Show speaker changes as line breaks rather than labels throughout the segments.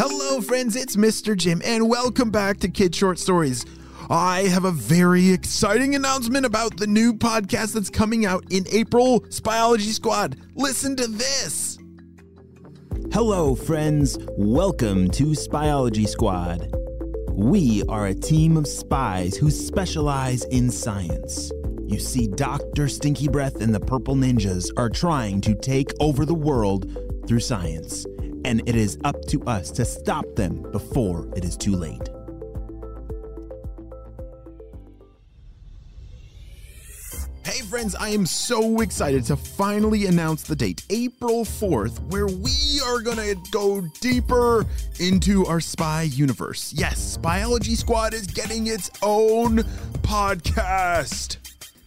Hello, friends, it's Mr. Jim, and welcome back to Kid Short Stories. I have a very exciting announcement about the new podcast that's coming out in April Spyology Squad. Listen to this.
Hello, friends. Welcome to Spyology Squad. We are a team of spies who specialize in science. You see, Dr. Stinky Breath and the Purple Ninjas are trying to take over the world through science, and it is up to us to stop them before it is too late.
Hey, friends, I am so excited to finally announce the date, April 4th, where we are to go deeper into our spy universe. Yes, Spyology Squad is getting its own podcast.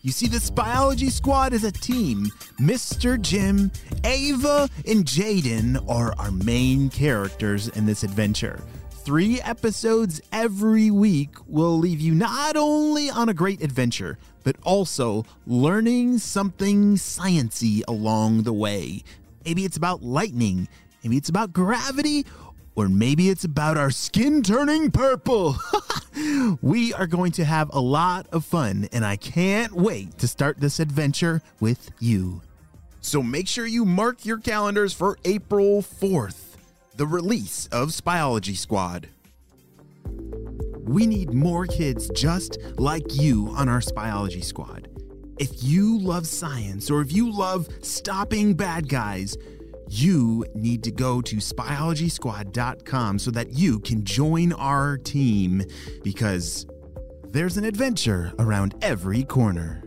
You see, the Spyology Squad is a team. Mr. Jim, Ava, and Jaden are our main characters in this adventure. Three episodes every week will leave you not only on a great adventure, but also learning something sciency along the way. Maybe it's about lightning, maybe it's about gravity, or maybe it's about our skin turning purple. we are going to have a lot of fun, and I can't wait to start this adventure with you. So make sure you mark your calendars for April 4th, the release of Spyology Squad. We need more kids just like you on our Spyology Squad. If you love science or if you love stopping bad guys, you need to go to spyologysquad.com so that you can join our team because there's an adventure around every corner.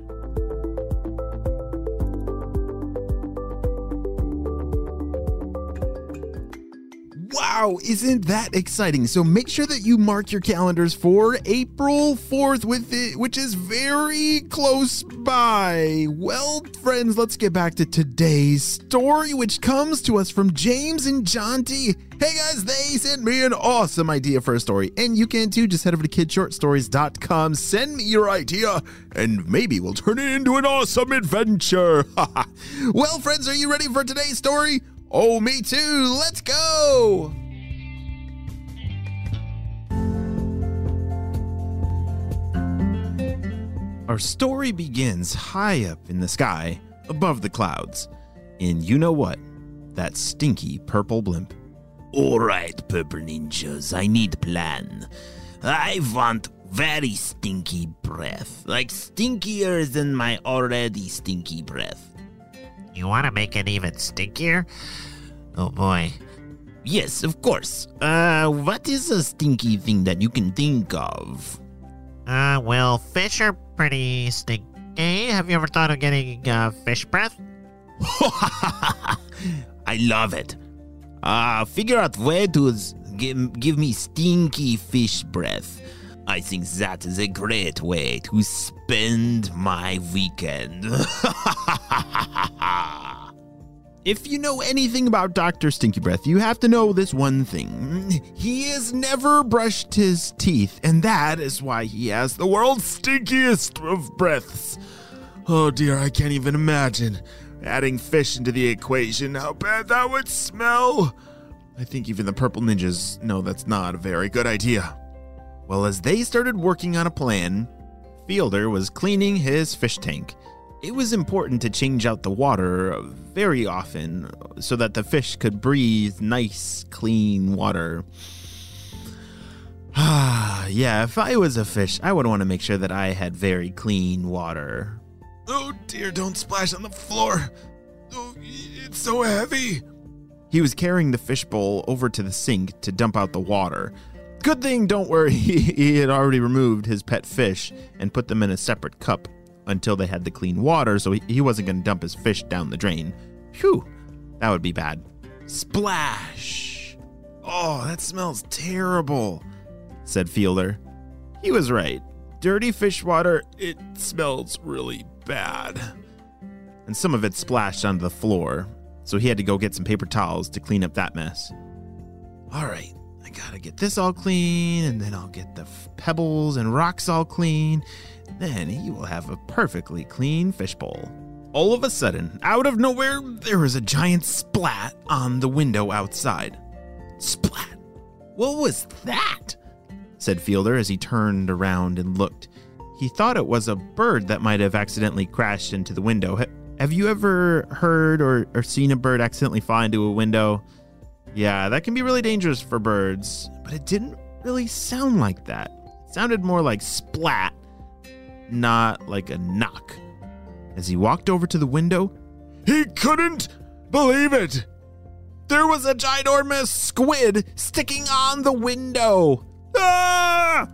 Wow, isn't that exciting? So make sure that you mark your calendars for April 4th with it, which is very close by. Well, friends, let's get back to today's story, which comes to us from James and Jonty. Hey guys, they sent me an awesome idea for a story, and you can too. Just head over to kidshortstories.com, send me your idea, and maybe we'll turn it into an awesome adventure. well, friends, are you ready for today's story? Oh, me too. Let's go. Our story begins high up in the sky, above the clouds. And you know what? That stinky purple blimp.
All right, purple ninjas, I need plan. I want very stinky breath, like stinkier than my already stinky breath.
You want to make it even stinkier? Oh boy.
Yes, of course. Uh, what is a stinky thing that you can think of?
Uh, well, fish are pretty stinky. Have you ever thought of getting uh, fish breath?
I love it. Uh, figure out where to give, give me stinky fish breath. I think that is a great way to spend my weekend.
If you know anything about Dr. Stinky Breath, you have to know this one thing. He has never brushed his teeth, and that is why he has the world's stinkiest of breaths. Oh dear, I can't even imagine adding fish into the equation, how bad that would smell. I think even the purple ninjas know that's not a very good idea. Well, as they started working on a plan, Fielder was cleaning his fish tank. It was important to change out the water very often so that the fish could breathe nice, clean water. Ah, yeah, if I was a fish, I would want to make sure that I had very clean water. Oh dear, don't splash on the floor. Oh, it's so heavy. He was carrying the fishbowl over to the sink to dump out the water. Good thing, don't worry, he had already removed his pet fish and put them in a separate cup until they had the clean water, so he, wasn't going to dump his fish down the drain. Phew, that would be bad. Splash! Oh, that smells terrible, said Fielder. He was right. Dirty fish water, it smells really bad. And some of it splashed onto the floor, so he had to go get some paper towels to clean up that mess. All right, I gotta get this all clean, and then I'll get the f- pebbles and rocks all clean. Then he will have a perfectly clean fishbowl. All of a sudden, out of nowhere, there was a giant splat on the window outside. Splat! What was that? said Fielder as he turned around and looked. He thought it was a bird that might have accidentally crashed into the window. Ha- have you ever heard or, or seen a bird accidentally fly into a window? Yeah, that can be really dangerous for birds, but it didn't really sound like that. It sounded more like splat, not like a knock. As he walked over to the window,
He couldn't believe it.
there was a ginormous squid sticking on the window. Ah!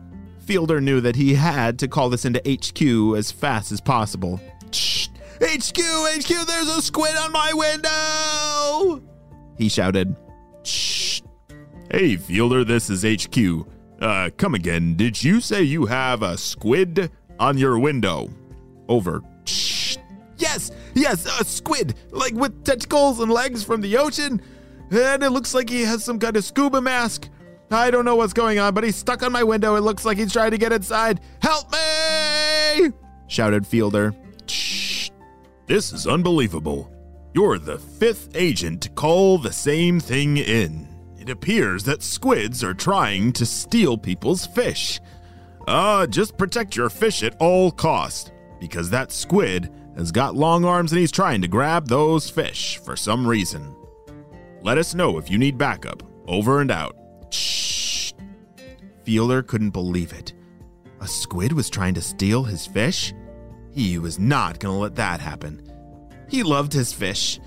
Fielder knew that he had to call this into HQ as fast as possible. Shh! HQ, HQ, there's a squid on my window! He shouted.
Shh. Hey, Fielder, this is HQ. Uh, come again. Did you say you have a squid on your window? Over.
Shh! Yes, yes, a squid, like with tentacles and legs from the ocean. And it looks like he has some kind of scuba mask. I don't know what's going on, but he's stuck on my window. It looks like he's trying to get inside. Help me! shouted Fielder.
Shh. This is unbelievable. You're the fifth agent to call the same thing in. It appears that squids are trying to steal people's fish. Uh, just protect your fish at all cost, because that squid has got long arms and he's trying to grab those fish for some reason. Let us know if you need backup. Over and out.
Shh! Fielder couldn't believe it. A squid was trying to steal his fish? He was not going to let that happen. He loved his fish.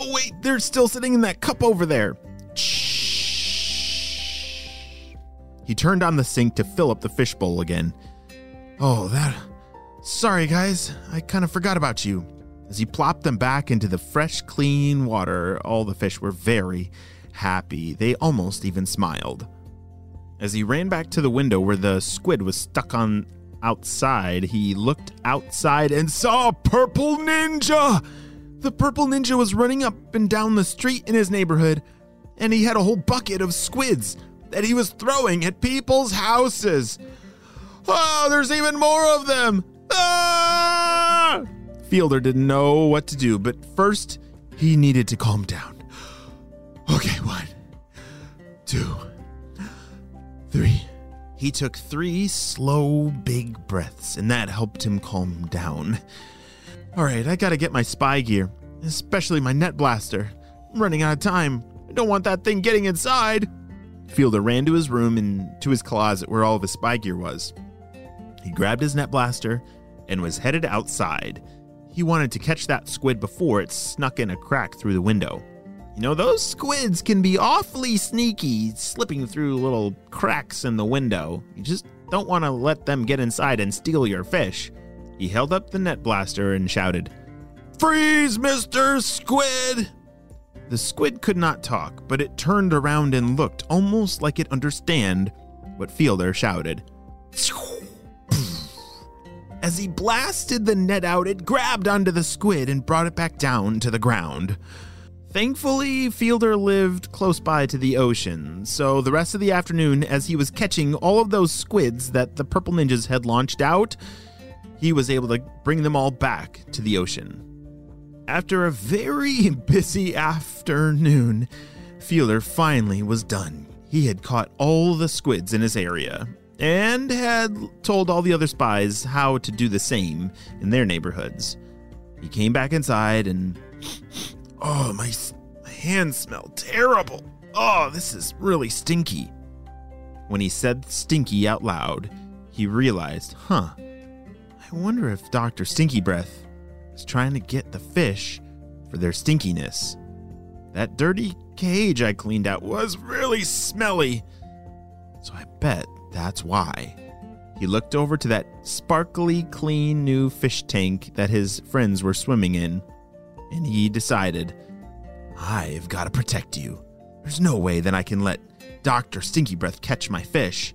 Oh, wait, they're still sitting in that cup over there. Shh. He turned on the sink to fill up the fishbowl again. Oh, that. Sorry, guys. I kind of forgot about you. As he plopped them back into the fresh, clean water, all the fish were very happy. They almost even smiled. As he ran back to the window where the squid was stuck on outside, he looked outside and saw a purple ninja. The purple ninja was running up and down the street in his neighborhood, and he had a whole bucket of squids that he was throwing at people's houses. Oh, there's even more of them! Ah! Fielder didn't know what to do, but first he needed to calm down. Okay, one, two, three. He took three slow, big breaths, and that helped him calm down. All right, I gotta get my spy gear, especially my net blaster. I'm running out of time. I don't want that thing getting inside. Fielder ran to his room and to his closet where all of his spy gear was. He grabbed his net blaster and was headed outside. He wanted to catch that squid before it snuck in a crack through the window. You know, those squids can be awfully sneaky, slipping through little cracks in the window. You just don't want to let them get inside and steal your fish. He held up the net blaster and shouted, Freeze, Mr. Squid! The squid could not talk, but it turned around and looked almost like it understand what Fielder shouted. As he blasted the net out, it grabbed onto the squid and brought it back down to the ground. Thankfully, Fielder lived close by to the ocean, so the rest of the afternoon, as he was catching all of those squids that the Purple Ninjas had launched out, he was able to bring them all back to the ocean. After a very busy afternoon, Fielder finally was done. He had caught all the squids in his area and had told all the other spies how to do the same in their neighborhoods. He came back inside and. Oh, my, my hands smell terrible. Oh, this is really stinky. When he said stinky out loud, he realized, huh, I wonder if Dr. Stinky Breath is trying to get the fish for their stinkiness. That dirty cage I cleaned out was really smelly, so I bet that's why. He looked over to that sparkly, clean new fish tank that his friends were swimming in, and he decided, I've got to protect you. There's no way that I can let Dr. Stinky Breath catch my fish.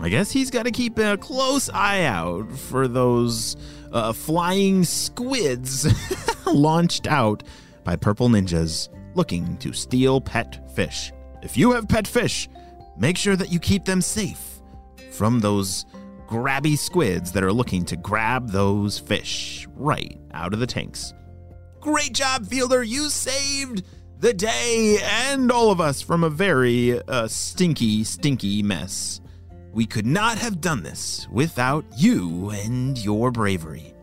I guess he's got to keep a close eye out for those uh, flying squids launched out by purple ninjas looking to steal pet fish. If you have pet fish, make sure that you keep them safe from those grabby squids that are looking to grab those fish right out of the tanks. Great job, Fielder! You saved the day, and all of us from a very uh, stinky, stinky mess. We could not have done this without you and your bravery.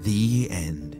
The end.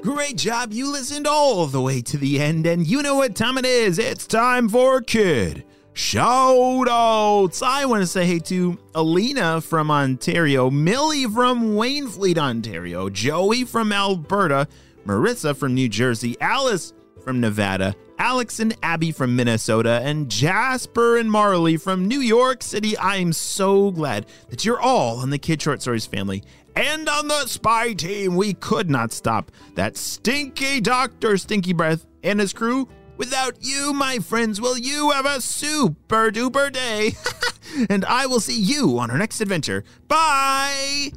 Great job. You listened all the way to the end, and you know what time it is. It's time for Kid Shout outs. I want to say hey to Alina from Ontario, Millie from Wainfleet, Ontario, Joey from Alberta, Marissa from New Jersey, Alice from Nevada, Alex and Abby from Minnesota, and Jasper and Marley from New York City. I am so glad that you're all on the Kid Short Stories family. And on the spy team, we could not stop that stinky Dr. Stinky Breath and his crew. Without you, my friends, will you have a super duper day? and I will see you on our next adventure. Bye!